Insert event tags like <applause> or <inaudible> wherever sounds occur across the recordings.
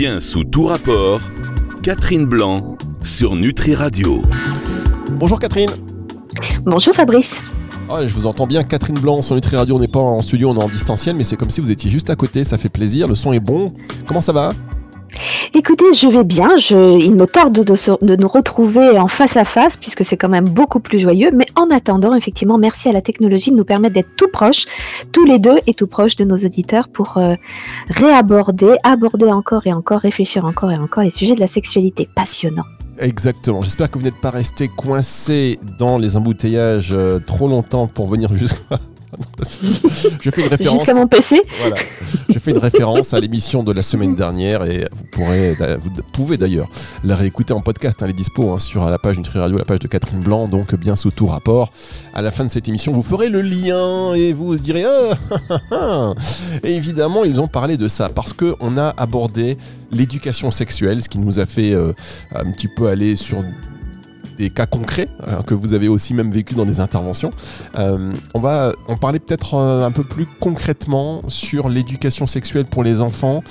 Bien sous tout rapport, Catherine Blanc sur Nutri Radio. Bonjour Catherine. Bonjour Fabrice. Ah, je vous entends bien, Catherine Blanc sur Nutri Radio. On n'est pas en studio, on est en distanciel, mais c'est comme si vous étiez juste à côté. Ça fait plaisir, le son est bon. Comment ça va? Écoutez, je vais bien. il me tarde de, nous retrouver en face à face puisque c'est quand même beaucoup plus joyeux. Mais en attendant, effectivement, merci à la technologie de nous permettre d'être tout proches, tous les deux et tout proches de nos auditeurs pour euh, réaborder, aborder encore et encore, réfléchir encore et encore les sujets de la sexualité. Passionnant. Exactement. J'espère que vous n'êtes pas resté coincé dans les embouteillages euh, trop longtemps pour venir <laughs> jusqu'à <laughs> je fais une référence. Jusqu'à mon PC. Voilà. Je fais une référence à l'émission de la semaine dernière et vous pourrez, vous pouvez d'ailleurs la réécouter en podcast. Elle est dispo hein, sur la page Nutri Radio, la page de Catherine Blanc, donc bien sous tout rapport. À la fin de cette émission, vous ferez le lien et vous direz ah, Et évidemment, ils ont parlé de ça parce que on a abordé l'éducation sexuelle, ce qui nous a fait euh, un petit peu aller sur des cas concrets euh, que vous avez aussi même vécu dans des interventions. Euh, on va en parler peut-être euh, un peu plus concrètement sur l'éducation sexuelle pour les enfants.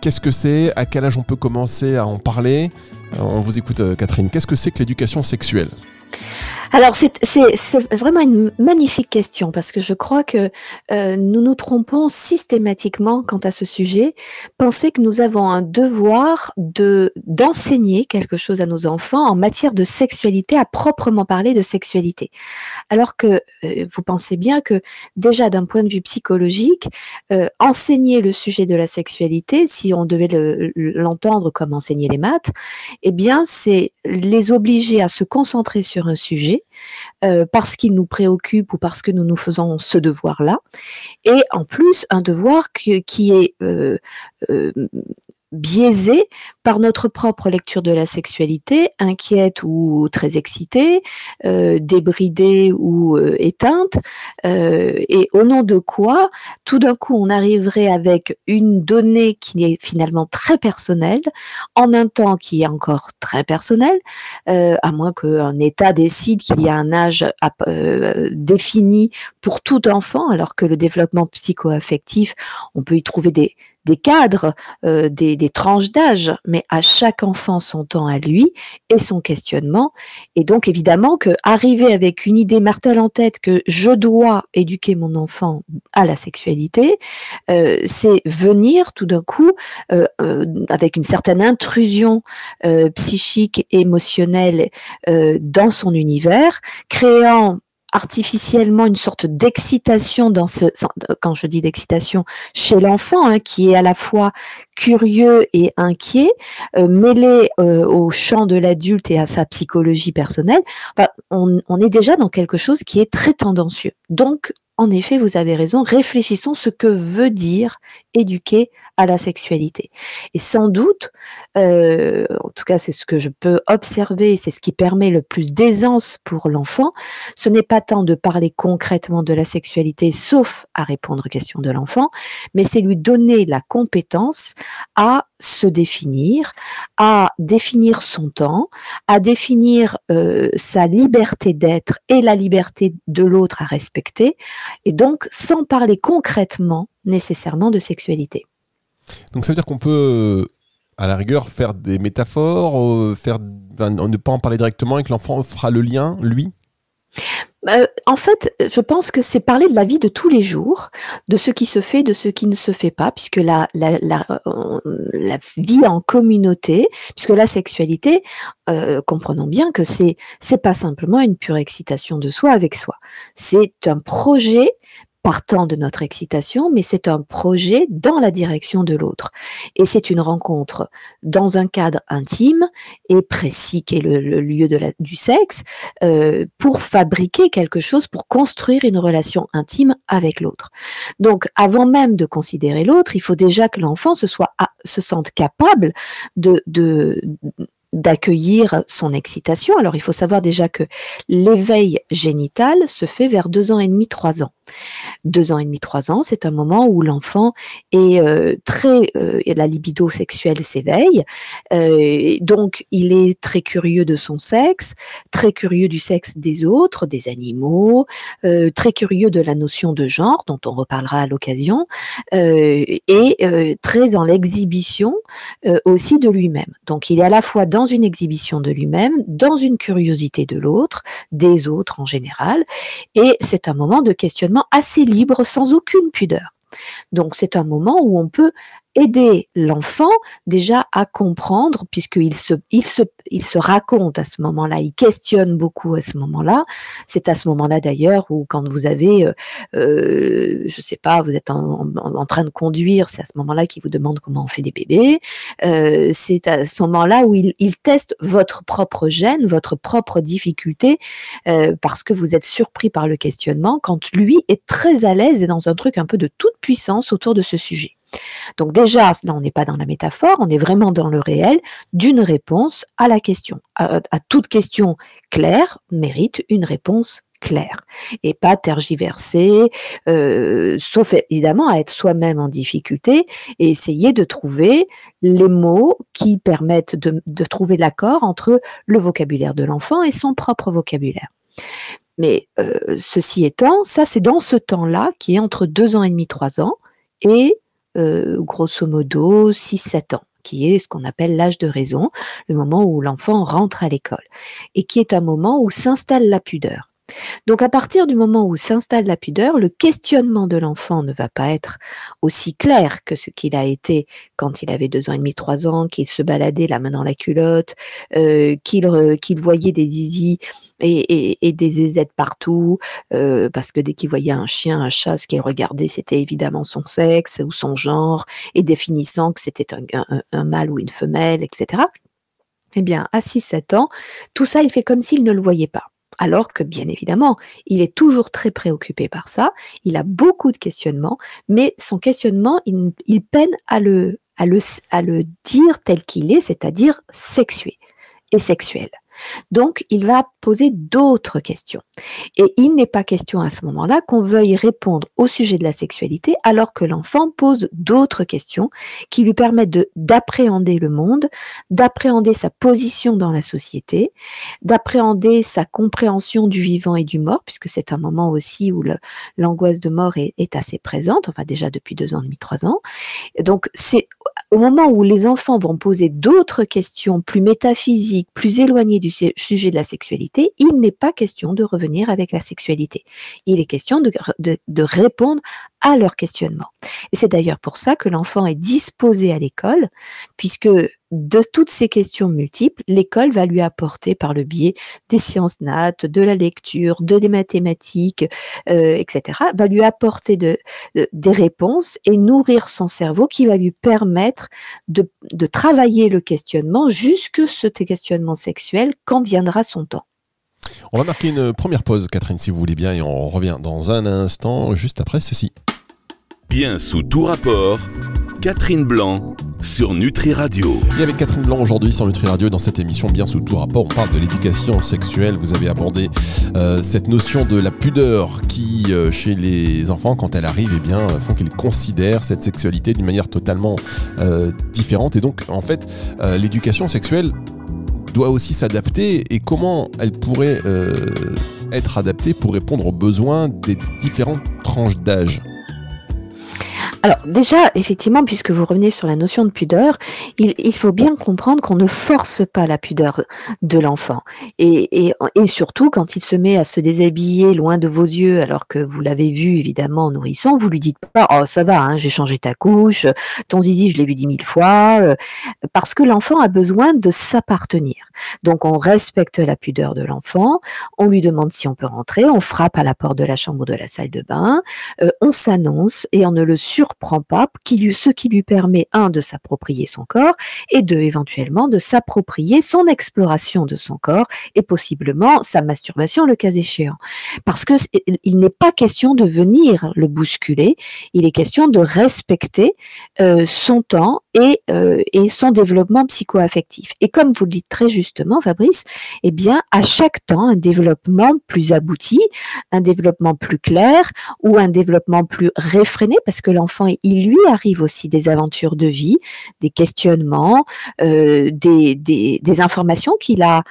Qu'est-ce que c'est? À quel âge on peut commencer à en parler? On vous écoute Catherine. Qu'est-ce que c'est que l'éducation sexuelle? Alors c'est vraiment une magnifique question parce que je crois que euh, nous nous trompons systématiquement quant à ce sujet. Penser que nous avons un devoir de d'enseigner quelque chose à nos enfants en matière de sexualité, à proprement parler de sexualité. Alors que euh, vous pensez bien que déjà d'un point de vue psychologique, euh, enseigner le sujet de la sexualité, si on devait l'entendre comme enseigner les maths, eh bien c'est les obliger à se concentrer sur un sujet euh, parce qu'il nous préoccupe ou parce que nous nous faisons ce devoir-là. Et en plus, un devoir qui est euh, euh, biaisé par notre propre lecture de la sexualité, inquiète ou très excitée, euh, débridée ou euh, éteinte, euh, et au nom de quoi, tout d'un coup, on arriverait avec une donnée qui est finalement très personnelle, en un temps qui est encore très personnel, à moins qu'un État décide qu'il y a un âge défini pour tout enfant, alors que le développement psychoaffectif, on peut y trouver des des cadres, euh, des, tranches d'âge, mais à chaque enfant son temps à lui et son questionnement. Et donc évidemment que arriver avec une idée martèle en tête que je dois éduquer mon enfant à la sexualité, euh, c'est venir tout d'un coup euh, avec une certaine intrusion psychique, émotionnelle dans son univers, créant artificiellement une sorte d'excitation dans ce quand je dis d'excitation chez l'enfant hein, qui est à la fois curieux et inquiet euh, mêlé euh, au champ de l'adulte et à sa psychologie personnelle on, on est déjà dans quelque chose qui est très tendancieux. Donc en effet, vous avez raison, réfléchissons ce que veut dire éduquer à la sexualité. Et sans doute, euh, en tout cas c'est ce que je peux observer, c'est ce qui permet le plus d'aisance pour l'enfant, ce n'est pas tant de parler concrètement de la sexualité, sauf à répondre aux questions de l'enfant, mais c'est lui donner la compétence à se définir, à définir son temps, à définir euh, sa liberté d'être et la liberté de l'autre à respecter, et donc sans parler concrètement nécessairement de sexualité. Donc ça veut dire qu'on peut, à la rigueur, faire des métaphores, euh, faire, ne pas en parler directement et que l'enfant fera le lien, lui? Euh, en fait, je pense que c'est parler de la vie de tous les jours, de ce qui se fait, de ce qui ne se fait pas, puisque la, euh, la vie en communauté, puisque la sexualité, comprenons bien que c'est c'est pas simplement une pure excitation de soi avec soi, c'est un projet partant de notre excitation, mais c'est un projet dans la direction de l'autre. Et c'est une rencontre dans un cadre intime et précis qui est le, lieu du sexe euh, pour fabriquer quelque chose, pour construire une relation intime avec l'autre. Donc, avant même de considérer l'autre, il faut déjà que l'enfant se se sente capable d'accueillir son excitation. Alors il faut savoir déjà que l'éveil génital se fait vers deux ans et demi, trois ans. Deux ans et demi, trois ans, c'est un moment où l'enfant est euh, très, euh, la libido sexuelle s'éveille, euh, donc il est très curieux de son sexe, très curieux du sexe des autres, des animaux, très curieux de la notion de genre dont on reparlera à l'occasion, et très dans l'exhibition aussi de lui-même. Donc il est à la fois dans une exhibition de lui-même, dans une curiosité de l'autre, des autres en général, et c'est un moment de questionnement assez libre, sans aucune pudeur. Donc c'est un moment où on peut aider l'enfant déjà à comprendre, puisqu'il se, il se, raconte à ce moment-là, il questionne beaucoup à ce moment-là. C'est à ce moment-là d'ailleurs où quand vous avez, euh, euh, je sais pas, vous êtes en train de conduire, c'est à ce moment-là qu'il vous demande comment on fait des bébés. Euh, c'est à ce moment-là où il, il, teste votre propre gène, votre propre difficulté, euh, parce que vous êtes surpris par le questionnement, quand lui est très à l'aise et dans un truc un peu de toute puissance autour de ce sujet. Donc déjà, là, on n'est pas dans la métaphore, on est vraiment dans le réel d'une réponse à la question. À, toute question claire mérite une réponse claire et pas tergiversée, euh, sauf évidemment à être soi-même en difficulté et essayer de trouver les mots qui permettent de, trouver l'accord entre le vocabulaire de l'enfant et son propre vocabulaire. Mais euh, ceci étant, ça c'est dans ce temps-là qui est entre deux ans et demi, trois ans, et grosso modo 6-7 ans qui est ce qu'on appelle l'âge de raison, le moment où l'enfant rentre à l'école, et qui est un moment où s'installe la pudeur. Donc à partir du moment où s'installe la pudeur, le questionnement de l'enfant ne va pas être aussi clair que ce qu'il a été quand il avait deux ans et demi, trois ans, qu'il se baladait la main dans la culotte, euh, qu'il euh, qu'il voyait des zizi et, des zézettes partout, euh, parce que dès qu'il voyait un chien, un chat, ce qu'il regardait, c'était évidemment son sexe ou son genre, et définissant que c'était un, mâle ou une femelle, etc. Eh bien, à 6-7 ans, tout ça, il fait comme s'il ne le voyait pas alors que bien évidemment, il est toujours très préoccupé par ça, il a beaucoup de questionnements, mais son questionnement, il, peine à le dire tel qu'il est, c'est-à-dire sexué et sexuel. Donc, il va poser d'autres questions. Et il n'est pas question à ce moment-là qu'on veuille répondre au sujet de la sexualité alors que l'enfant pose d'autres questions qui lui permettent d'appréhender le monde, d'appréhender sa position dans la société, d'appréhender sa compréhension du vivant et du mort, puisque c'est un moment aussi où l'angoisse de mort est, assez présente, enfin déjà depuis deux ans et demi, trois ans. Donc, c'est au moment où les enfants vont poser d'autres questions plus métaphysiques, plus éloignées du sujet de la sexualité, il n'est pas question de revenir avec la sexualité. Il est question de, répondre à leur questionnement. Et c'est d'ailleurs pour ça que l'enfant est disposé à l'école, puisque de toutes ces questions multiples, l'école va lui apporter par le biais des sciences nat, de la lecture, de des mathématiques, euh, etc., va lui apporter de, de, des réponses et nourrir son cerveau qui va lui permettre de, de travailler le questionnement jusque ce questionnement sexuel quand viendra son temps. On va marquer une première pause, Catherine, si vous voulez bien, et on revient dans un instant, juste après ceci. Bien sous tout rapport, Catherine Blanc sur Nutri Radio. Et avec Catherine Blanc aujourd'hui sur Nutri Radio, dans cette émission Bien sous tout rapport, on parle de l'éducation sexuelle. Vous avez abordé euh, cette notion de la pudeur qui, euh, chez les enfants, quand elle arrive, eh bien, font qu'ils considèrent cette sexualité d'une manière totalement euh, différente. Et donc, en fait, l'éducation sexuelle doit aussi s'adapter et comment elle pourrait être adaptée pour répondre aux besoins des différentes tranches d'âge? Alors déjà, effectivement, puisque vous revenez sur la notion de pudeur, il, faut bien comprendre qu'on ne force pas la pudeur de l'enfant. Et, surtout, quand il se met à se déshabiller loin de vos yeux, alors que vous l'avez vu évidemment nourrisson, vous lui dites pas « Oh, ça va, hein, j'ai changé ta couche, ton zizi, je l'ai vu dix mille fois euh, », parce que l'enfant a besoin de s'appartenir. Donc on respecte la pudeur de l'enfant, on lui demande si on peut rentrer, on frappe à la porte de la chambre ou de la salle de bain, euh, on s'annonce et on ne le sur prend pas, ce qui lui permet, un, de s'approprier son corps, et deux, éventuellement, de s'approprier son exploration de son corps, et possiblement sa masturbation le cas échéant. Parce que il n'est pas question de venir le bousculer, il est question de respecter euh, son temps et, euh, et son développement psychoaffectif. Et comme vous le dites très justement, Fabrice, eh bien, à chaque temps, un développement plus abouti, un développement plus clair ou un développement plus réfréné, parce que l'enfant, il lui arrive aussi des aventures de vie, des questionnements, euh, des, des, des informations qu'il a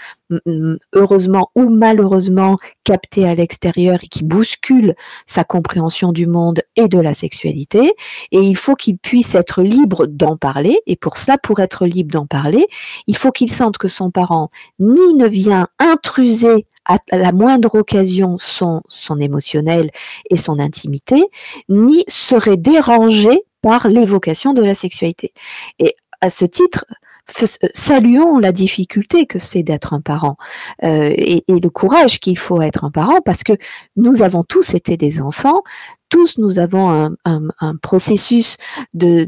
heureusement ou malheureusement capté à l'extérieur et qui bouscule sa compréhension du monde et de la sexualité. Et il faut qu'il puisse être libre d'en parler. Et pour ça, pour être libre d'en parler, il faut qu'il sente que son parent ni ne vient intruser à la moindre occasion son, son émotionnel et son intimité, ni serait dérangé par l'évocation de la sexualité. Et à ce titre, saluons la difficulté que c'est d'être un parent euh, et, le courage qu'il faut être un parent parce que nous avons tous été des enfants, tous nous avons un, processus de,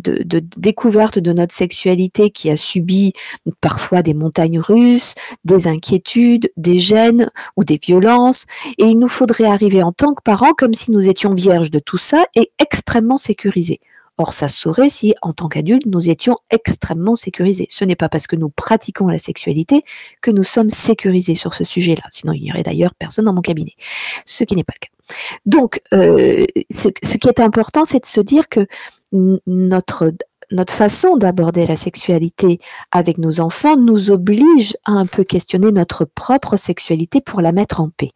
découverte de notre sexualité qui a subi parfois des montagnes russes, des inquiétudes, des gênes ou des violences. Et il nous faudrait arriver en tant que parents comme si nous étions vierges de tout ça et extrêmement sécurisés. Or, ça saurait si, en tant qu'adultes, nous étions extrêmement sécurisés. Ce n'est pas parce que nous pratiquons la sexualité que nous sommes sécurisés sur ce sujet-là. Sinon, il n'y aurait d'ailleurs personne dans mon cabinet. Ce qui n'est pas le cas. Donc, euh, ce, qui est important, c'est de se dire que notre notre façon d'aborder la sexualité avec nos enfants nous oblige à un peu questionner notre propre sexualité pour la mettre en paix.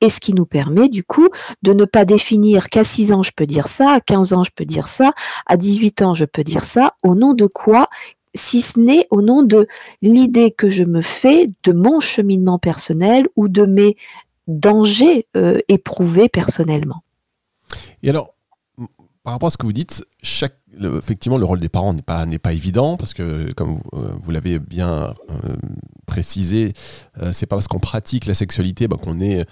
Et ce qui nous permet du coup de ne pas définir qu'à 6 ans je peux dire ça, à 15 ans je peux dire ça, à 18 ans je peux dire ça, au nom de quoi si ce n'est au nom de l'idée que je me fais de mon cheminement personnel ou de mes dangers euh, éprouvés personnellement. Par rapport à ce que vous dites, effectivement, le rôle des parents n'est pas, pas évident parce que, comme vous, euh, l'avez bien euh, précisé, euh, c'est pas parce qu'on pratique la sexualité bah, qu'on est,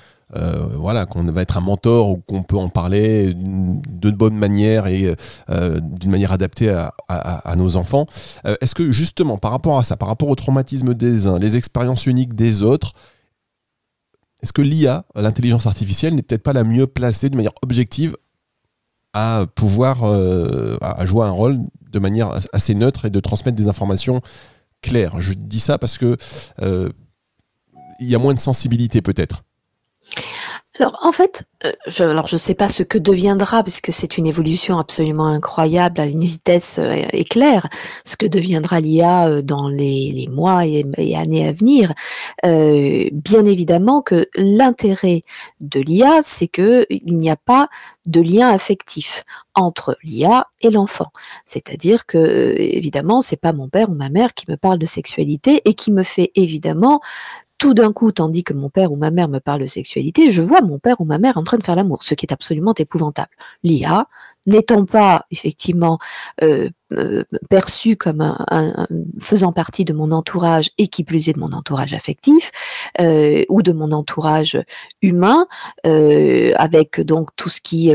voilà, qu'on va être un mentor ou qu'on peut en parler de bonne manière et d'une manière adaptée à, à nos enfants. Est-ce que justement, par rapport à ça, par rapport au traumatisme des uns, les expériences uniques des autres, est-ce que l'IA, l'intelligence artificielle, n'est peut-être pas la mieux placée de manière objective à pouvoir euh, à jouer un rôle de manière assez neutre et de transmettre des informations claires. Je dis ça parce que euh, il y a moins de sensibilité peut-être. Alors en fait, euh, je, je sais pas ce que deviendra puisque c'est une évolution absolument incroyable à une vitesse euh, éclair. Ce que deviendra l'IA euh, dans les, mois et, années à venir. bien évidemment que l'intérêt de l'IA, c'est que il n'y a pas de lien affectif entre l'IA et l'enfant. C'est-à-dire que évidemment, c'est pas mon père ou ma mère qui me parle de sexualité et qui me fait évidemment tout d'un coup, tandis que mon père ou ma mère me parle de sexualité, je vois mon père ou ma mère en train de faire l'amour, ce qui est absolument épouvantable. L'IA, n'étant pas effectivement euh, perçu comme faisant partie de mon entourage et qui plus est de mon entourage affectif euh, ou de mon entourage humain, euh, avec donc tout ce qui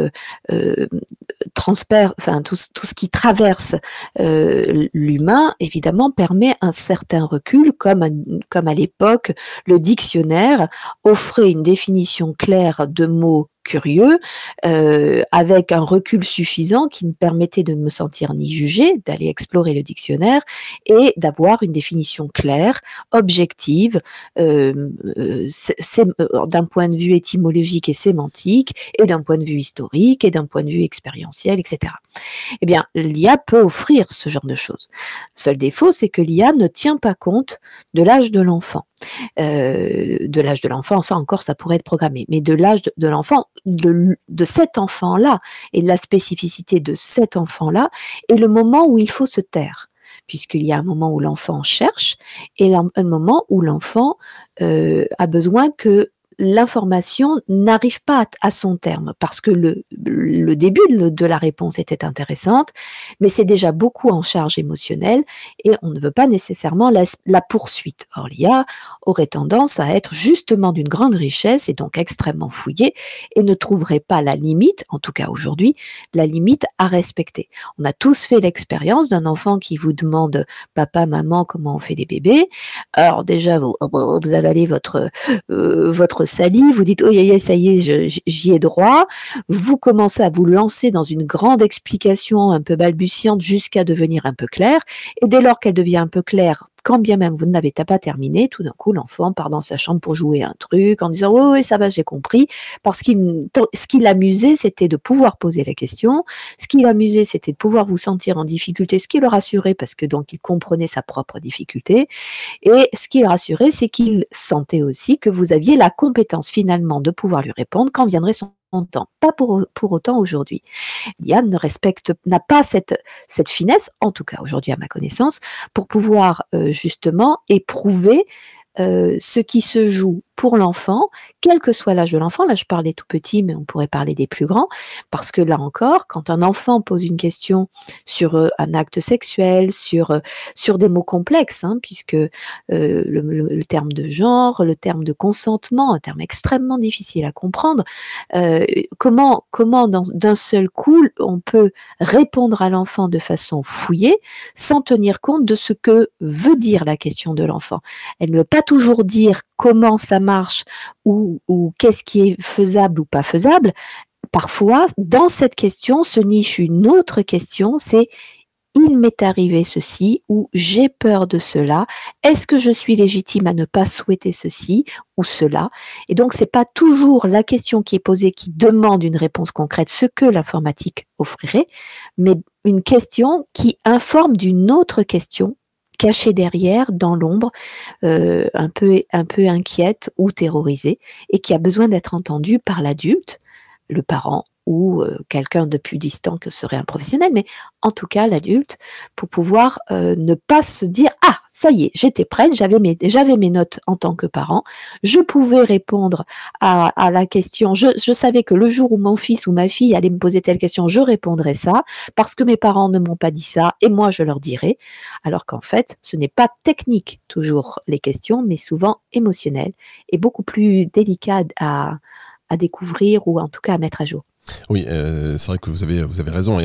transpère, enfin tout, ce qui traverse l'humain, évidemment permet un certain recul, comme comme à l'époque le dictionnaire offrait une définition claire de mots curieux, euh, avec un recul suffisant qui me permettait de me sentir ni jugé, d'aller explorer le dictionnaire et d'avoir une définition claire, objective, euh, euh, d'un point de vue étymologique et sémantique, et d'un point de vue historique, et d'un point de vue expérientiel, etc. Eh bien, l'IA peut offrir ce genre de choses. seul défaut, c'est que l'IA ne tient pas compte de l'âge de l'enfant. Euh, de l'âge de l'enfant, ça encore, ça pourrait être programmé, mais de l'âge de, l'enfant, de, cet enfant-là, et de la spécificité de cet enfant-là, et le moment où il faut se taire. Puisqu'il y a un moment où l'enfant cherche et un moment où l'enfant euh, a besoin que l'information n'arrive pas à, son terme parce que le, début de, la réponse était intéressante, mais c'est déjà beaucoup en charge émotionnelle et on ne veut pas nécessairement la, poursuite. Or, l'IA aurait tendance à être justement d'une grande richesse et donc extrêmement fouillée et ne trouverait pas la limite, en tout cas aujourd'hui, la limite à respecter. On a tous fait l'expérience d'un enfant qui vous demande papa, maman, comment on fait des bébés? Alors déjà, vous, vous avalez votre, euh, votre vous dites, oh, ça y est, j'y ai droit. Vous commencez à vous lancer dans une grande explication un peu balbutiante jusqu'à devenir un peu claire. Et dès lors qu'elle devient un peu claire, quand bien même vous ne l'avez pas terminé, tout d'un coup, l'enfant part dans sa chambre pour jouer un truc en disant oui, oui, ça va, j'ai compris. Parce qu'il, ce qui l'amusait, c'était de pouvoir poser la question. Ce qui l'amusait, c'était de pouvoir vous sentir en difficulté, ce qui le rassurait parce que donc il comprenait sa propre difficulté. Et ce qui le rassurait, c'est qu'il sentait aussi que vous aviez la compétence finalement de pouvoir lui répondre quand viendrait son Pas pour, autant aujourd'hui. Diane ne respecte, n'a pas cette, cette finesse, en tout cas aujourd'hui à ma connaissance, pour pouvoir euh, justement éprouver euh, ce qui se joue pour l'enfant, quel que soit l'âge de l'enfant. Là, je parlais tout petit, mais on pourrait parler des plus grands, parce que là encore, quand un enfant pose une question sur euh, un acte sexuel, sur, euh, sur des mots complexes, hein, puisque euh, le, terme de genre, le terme de consentement, un terme extrêmement difficile à comprendre, comment, comment d'un seul coup on peut répondre à l'enfant de façon fouillée, sans tenir compte de ce que veut dire la question de l'enfant. Elle ne veut pas toujours dire comment ça marche ou, qu'est-ce qui est faisable ou pas faisable, parfois, dans cette question, se niche une autre question, c'est il m'est arrivé ceci ou j'ai peur de cela. Est-ce que je suis légitime à ne pas souhaiter ceci ou cela? Et donc c'est pas toujours la question qui est posée qui demande une réponse concrète, ce que l'informatique offrirait, mais une question qui informe d'une autre question cachée derrière, dans l'ombre, euh, un, peu, inquiète ou terrorisée, et qui a besoin d'être entendue par l'adulte, le parent ou euh, quelqu'un de plus distant que serait un professionnel, mais en tout cas l'adulte, pour pouvoir euh, ne pas se dire Ah, ça y est, j'étais prête, j'avais mes, notes en tant que parent, je pouvais répondre à, la question, je, savais que le jour où mon fils ou ma fille allait me poser telle question, je répondrais ça, parce que mes parents ne m'ont pas dit ça, et moi je leur dirais, alors qu'en fait, ce n'est pas technique toujours les questions, mais souvent émotionnelles, et beaucoup plus délicat à, découvrir ou en tout cas à mettre à jour. Oui, euh, c'est vrai que vous avez, raison.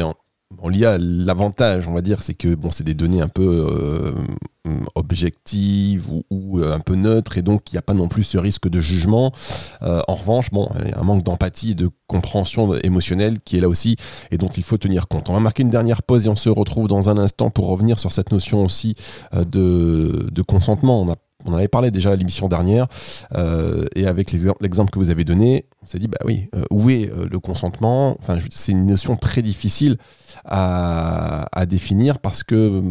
En l'IA, l'avantage, on va dire, c'est que bon, c'est des données un peu euh, objectives ou, euh, un peu neutres, et donc il n'y a pas non plus ce risque de jugement. Euh, en revanche, bon, il y a un manque d'empathie de compréhension émotionnelle qui est là aussi, et dont il faut tenir compte. On va marquer une dernière pause et on se retrouve dans un instant pour revenir sur cette notion aussi de, consentement. On en avait parlé déjà à l'émission dernière, euh, et avec l'exemple que vous avez donné, on s'est dit, bah oui, euh, où est euh, le consentement? Enfin, c'est une notion très difficile à, définir parce que,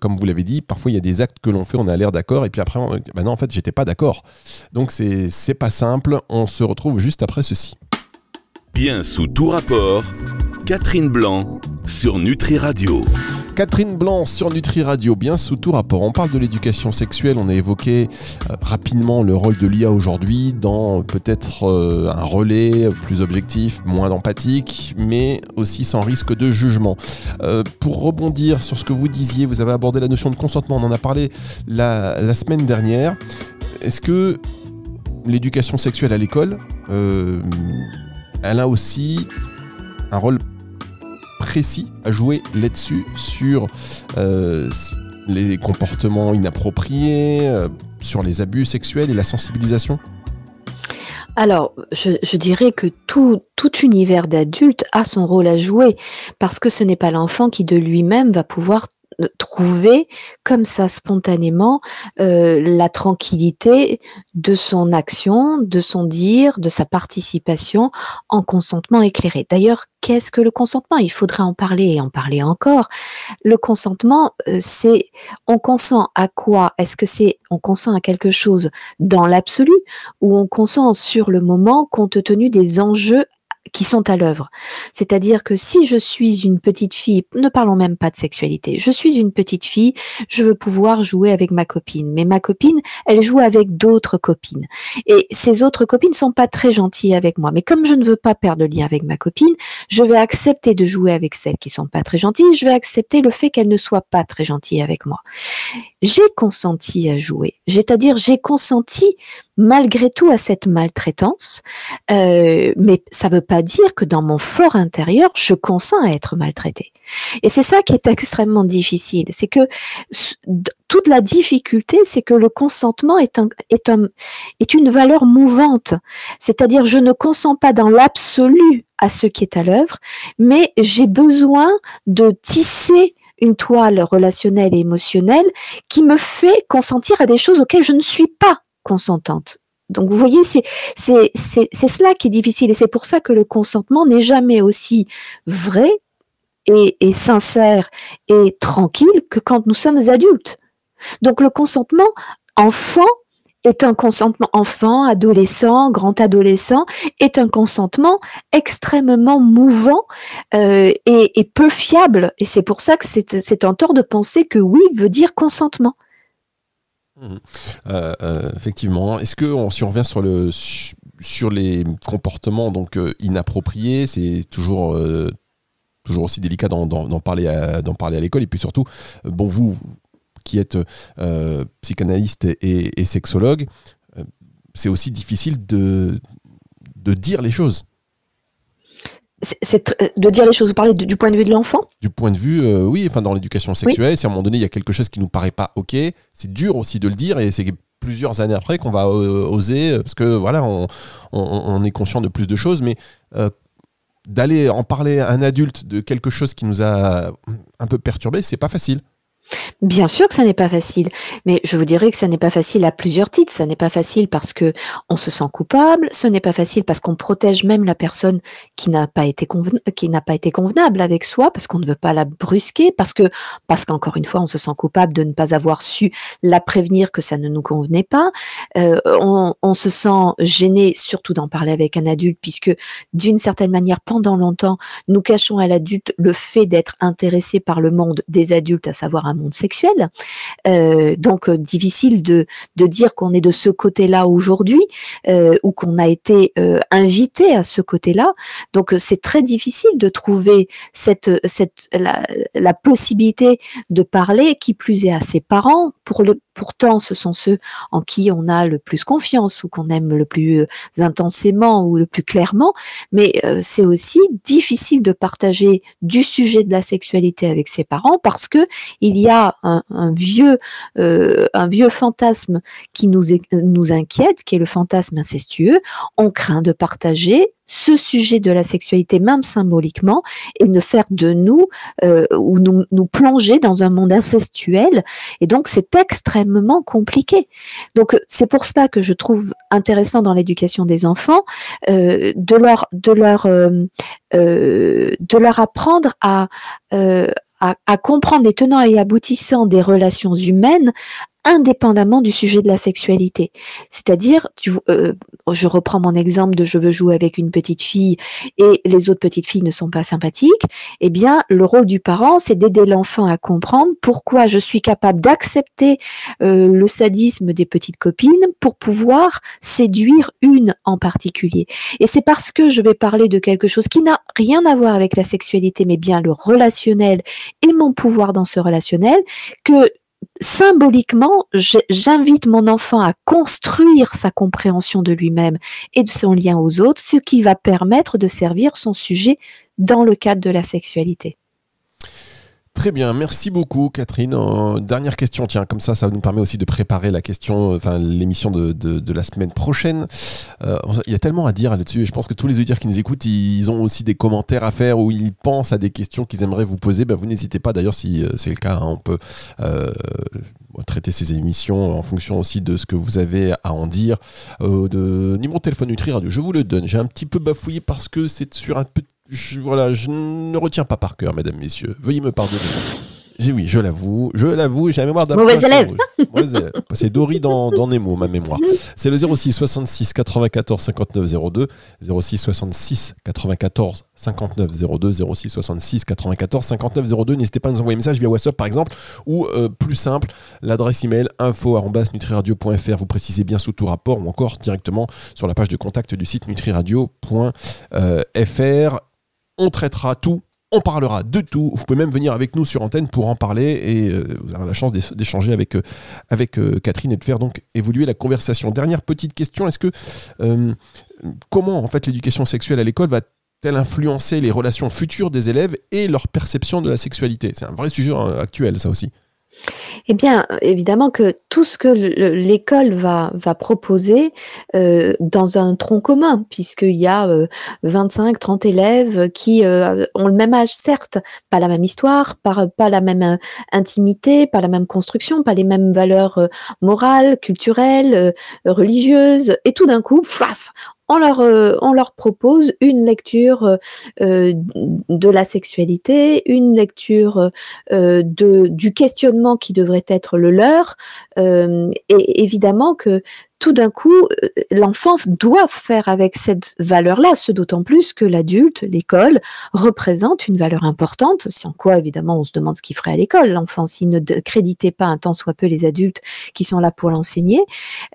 comme vous l'avez dit, parfois il y a des actes que l'on fait, on a l'air d'accord, et puis après, on, bah non, en fait, j'étais pas d'accord. Donc c'est pas simple. On se retrouve juste après ceci. Bien sous tout rapport, Catherine Blanc sur Nutri Radio. Catherine Blanc sur Nutri Radio, bien sous tout rapport. On parle de l'éducation sexuelle, on a évoqué euh, rapidement le rôle de l'IA aujourd'hui dans peut-être euh, un relais plus objectif, moins empathique, mais aussi sans risque de jugement. Euh, pour rebondir sur ce que vous disiez, vous avez abordé la notion de consentement, on en a parlé la, semaine dernière. Est-ce que l'éducation sexuelle à l'école, elle a aussi un rôle précis à jouer là-dessus, sur euh, les comportements inappropriés, euh, sur les abus sexuels et la sensibilisation? Alors, je, dirais que tout, tout univers d'adulte a son rôle à jouer, parce que ce n'est pas l'enfant qui de lui-même va pouvoir trouver comme ça spontanément euh, la tranquillité de son action, de son dire, de sa participation en consentement éclairé. D'ailleurs, qu'est-ce que le consentement? Il faudrait en parler et en parler encore. Le consentement, euh, c'est on consent à quoi? Est-ce que c'est on consent à quelque chose dans l'absolu ou on consent sur le moment compte tenu des enjeux qui sont à l'œuvre. C'est-à-dire que si je suis une petite fille, ne parlons même pas de sexualité, je suis une petite fille, je veux pouvoir jouer avec ma copine, mais ma copine, elle joue avec d'autres copines. Et ces autres copines sont pas très gentilles avec moi. Mais comme je ne veux pas perdre le lien avec ma copine, je vais accepter de jouer avec celles qui sont pas très gentilles, je vais accepter le fait qu'elles ne soient pas très gentilles avec moi. J'ai consenti à jouer, c'est-à-dire j'ai consenti malgré tout à cette maltraitance, euh, mais ça ne veut pas dire que dans mon fort intérieur, je consens à être maltraité. Et c'est ça qui est extrêmement difficile, c'est que toute la difficulté, c'est que le consentement est, un, est, est une valeur mouvante. C'est-à-dire, je ne consens pas dans l'absolu à ce qui est à l'œuvre, mais j'ai besoin de tisser une toile relationnelle et émotionnelle qui me fait consentir à des choses auxquelles je ne suis pas consentante. Donc vous voyez, c'est cela qui est difficile et c'est pour ça que le consentement n'est jamais aussi vrai et, sincère et tranquille que quand nous sommes adultes. Donc le consentement enfant est un consentement enfant, adolescent, grand adolescent, est un consentement extrêmement mouvant euh, et, et, peu fiable. Et c'est pour ça que c'est un tort de penser que oui veut dire consentement. Mmh. Euh, euh, effectivement. Est-ce que on, si on revient sur le sur les comportements donc euh, inappropriés, c'est toujours aussi délicat d'en parler à l'école et puis surtout, bon vous qui êtes psychanalyste et, et sexologue, c'est aussi difficile de de dire les choses c'est de dire les choses. Vous parlez du point de vue de l'enfant? Du point de vue, euh, oui, enfin dans l'éducation sexuelle, si à un moment donné il y a quelque chose qui nous paraît pas ok, c'est dur aussi de le dire et c'est plusieurs années après qu'on va euh, oser parce que voilà, on, on, est conscient de plus de choses, mais euh, d'aller en parler à un adulte de quelque chose qui nous a un peu perturbé, c'est pas facile. Bien sûr que ça n'est pas facile, mais je vous dirais que ça n'est pas facile à plusieurs titres. Ça n'est pas facile parce que on se sent coupable, ce n'est pas facile parce qu'on protège même la personne qui n'a pas été convenable avec soi, parce qu'on ne veut pas la brusquer, parce que parce qu'encore une fois on se sent coupable de ne pas avoir su la prévenir que ça ne nous convenait pas. Euh, on, on, se sent gêné, surtout d'en parler avec un adulte, puisque d'une certaine manière, pendant longtemps, nous cachons à l'adulte le fait d'être intéressé par le monde des adultes, à savoir un monde sexuel. Euh, donc euh, difficile de, de dire qu'on est de ce côté-là aujourd'hui euh, ou qu'on a été invité à ce côté-là. Donc c'est très difficile de trouver cette, cette la, la, possibilité de parler, qui plus est à ses parents. Pour le, pourtant, ce sont ceux en qui on a le plus confiance ou qu'on aime le plus intensément ou le plus clairement. Mais c'est aussi difficile de partager du sujet de la sexualité avec ses parents parce que il y a un, vieux, euh, un vieux fantasme qui nous, nous inquiète, qui est le fantasme incestueux. On craint de partager ce sujet de la sexualité, même symboliquement, et ne faire de nous euh, ou nous, nous plonger dans un monde incestuel. Et donc, c'est extrêmement compliqué. Donc, c'est pour cela que je trouve intéressant dans l'éducation des enfants euh, de leur de leur euh, de leur apprendre à à, comprendre les tenants et aboutissants des relations humaines indépendamment du sujet de la sexualité. C'est-à-dire, euh, je reprends mon exemple de je veux jouer avec une petite fille et les autres petites filles ne sont pas sympathiques. Eh bien, le rôle du parent, c'est d'aider l'enfant à comprendre pourquoi je suis capable d'accepter euh, le sadisme des petites copines pour pouvoir séduire une en particulier. Et c'est parce que je vais parler de quelque chose qui n'a rien à voir avec la sexualité, mais bien le relationnel et mon pouvoir dans ce relationnel, que symboliquement, j'invite mon enfant à construire sa compréhension de lui-même et de son lien aux autres, ce qui va permettre de servir son sujet dans le cadre de la sexualité. Très bien, merci beaucoup Catherine. dernière question, tiens, comme ça, ça nous permet aussi de préparer la question, enfin l'émission de, la semaine prochaine. Euh, il y a tellement à dire là-dessus et je pense que tous les auditeurs qui nous écoutent, ils ont aussi des commentaires à faire ou ils pensent à des questions qu'ils aimeraient vous poser. Ben, vous n'hésitez pas d'ailleurs si euh, c'est le cas, hein, on peut euh, traiter ces émissions en fonction aussi de ce que vous avez à en dire. de numéro de téléphone Nutri Radio, je vous le donne. J'ai un petit peu bafouillé parce que c'est sur un petit je, voilà, je ne retiens pas par cœur, mesdames, messieurs. Veuillez me pardonner. Oui, je l'avoue, je l'avoue, j'ai la mémoire d'un Mauvais élève. C'est Dory dans, dans Nemo, ma mémoire. C'est le 06 66 94 59 02, 06 66 94 59 02, 06 66 94 59 02. N'hésitez pas à nous envoyer un message via WhatsApp par exemple, ou euh, plus simple, l'adresse email info@nutriradio.fr. Vous précisez bien sous tout rapport, ou encore directement sur la page de contact du site nutriradio.fr. On traitera tout on parlera de tout. Vous pouvez même venir avec nous sur antenne pour en parler et euh, vous aurez la chance d'échanger avec, euh, euh, Catherine et de faire donc évoluer la conversation. Dernière petite question, est-ce que comment en fait l'éducation sexuelle à l'école va-t-elle influencer les relations futures des élèves et leur perception de la sexualité? C'est un vrai sujet actuel ça aussi. Eh bien, évidemment que tout ce que l'école va, proposer euh, dans un tronc commun, puisqu'il y a 25, 30 élèves qui ont le même âge, certes, pas la même histoire, pas, pas la même intimité, pas la même construction, pas les mêmes valeurs morales, culturelles, religieuses, et tout d'un coup, flaf, on leur, euh, on leur propose une lecture euh, euh, de la sexualité, une lecture de, du questionnement qui devrait être le leur. et évidemment que tout d'un coup, euh, l'enfant doit faire avec cette valeur-là, ce d'autant plus que l'adulte, l'école, représente une valeur importante, sans quoi évidemment on se demande ce qu'il ferait à l'école, l'enfant, s'il ne créditait pas un tant soit peu les adultes qui sont là pour l'enseigner.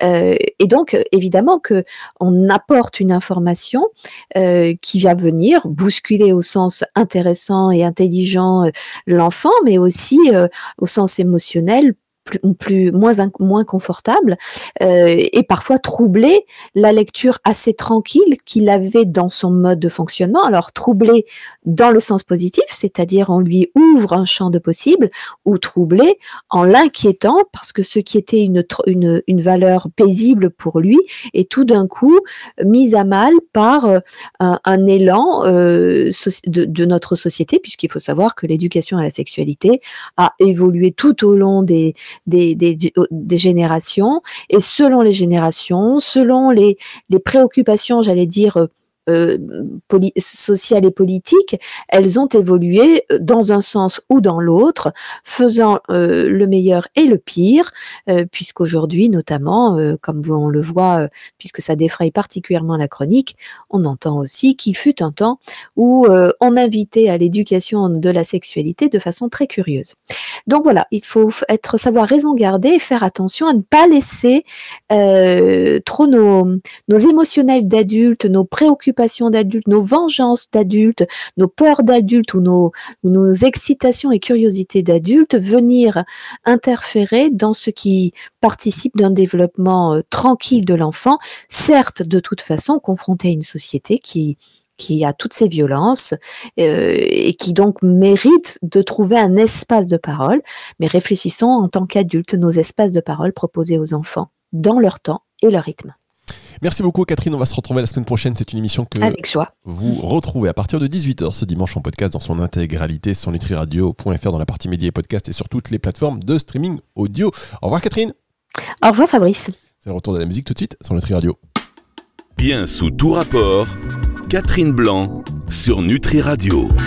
Euh, et donc, évidemment que on apporte une information euh, qui va venir bousculer au sens intéressant et intelligent l'enfant, mais aussi au sens émotionnel plus, moins moins confortable euh, et parfois troubler la lecture assez tranquille qu'il avait dans son mode de fonctionnement. Alors troubler dans le sens positif, c'est-à-dire on lui ouvre un champ de possible, ou troubler en l'inquiétant parce que ce qui était une, une, une valeur paisible pour lui est tout d'un coup mise à mal par euh, un, un élan euh, de, de notre société, puisqu'il faut savoir que l'éducation à la sexualité a évolué tout au long des, des, des, des, générations. Et selon les générations, selon les, les préoccupations, j'allais dire, euh, sociales et politiques, elles ont évolué euh, dans un sens ou dans l'autre, faisant euh, le meilleur et le pire, euh, puisqu'aujourd'hui, notamment, comme on le voit, puisque ça défraye particulièrement la chronique, on entend aussi qu'il fut un temps où on invitait à l'éducation de la sexualité de façon très curieuse. Donc voilà, il faut savoir raison garder et faire attention à ne pas laisser trop nos, nos émotionnels d'adultes, nos préoccupations d'adultes, nos vengeances d'adultes, nos peurs d'adultes ou nos, excitations et curiosités d'adultes venir interférer dans ce qui participe d'un développement euh, tranquille de l'enfant, certes de toute façon confronté à une société qui qui a toutes ces violences euh, et qui donc mérite de trouver un espace de parole. Mais réfléchissons en tant qu'adultes nos espaces de parole proposés aux enfants dans leur temps et leur rythme. Merci beaucoup Catherine, on va se retrouver la semaine prochaine. C'est une émission que vous retrouvez à partir de 18h ce dimanche en podcast dans son intégralité sur nutriradio.fr dans la partie médias et podcast et sur toutes les plateformes de streaming audio. Au revoir Catherine. Au revoir Fabrice. C'est le retour de la musique tout de suite sur Nutri Radio. Bien sous tout rapport, Catherine Blanc sur Nutri Radio.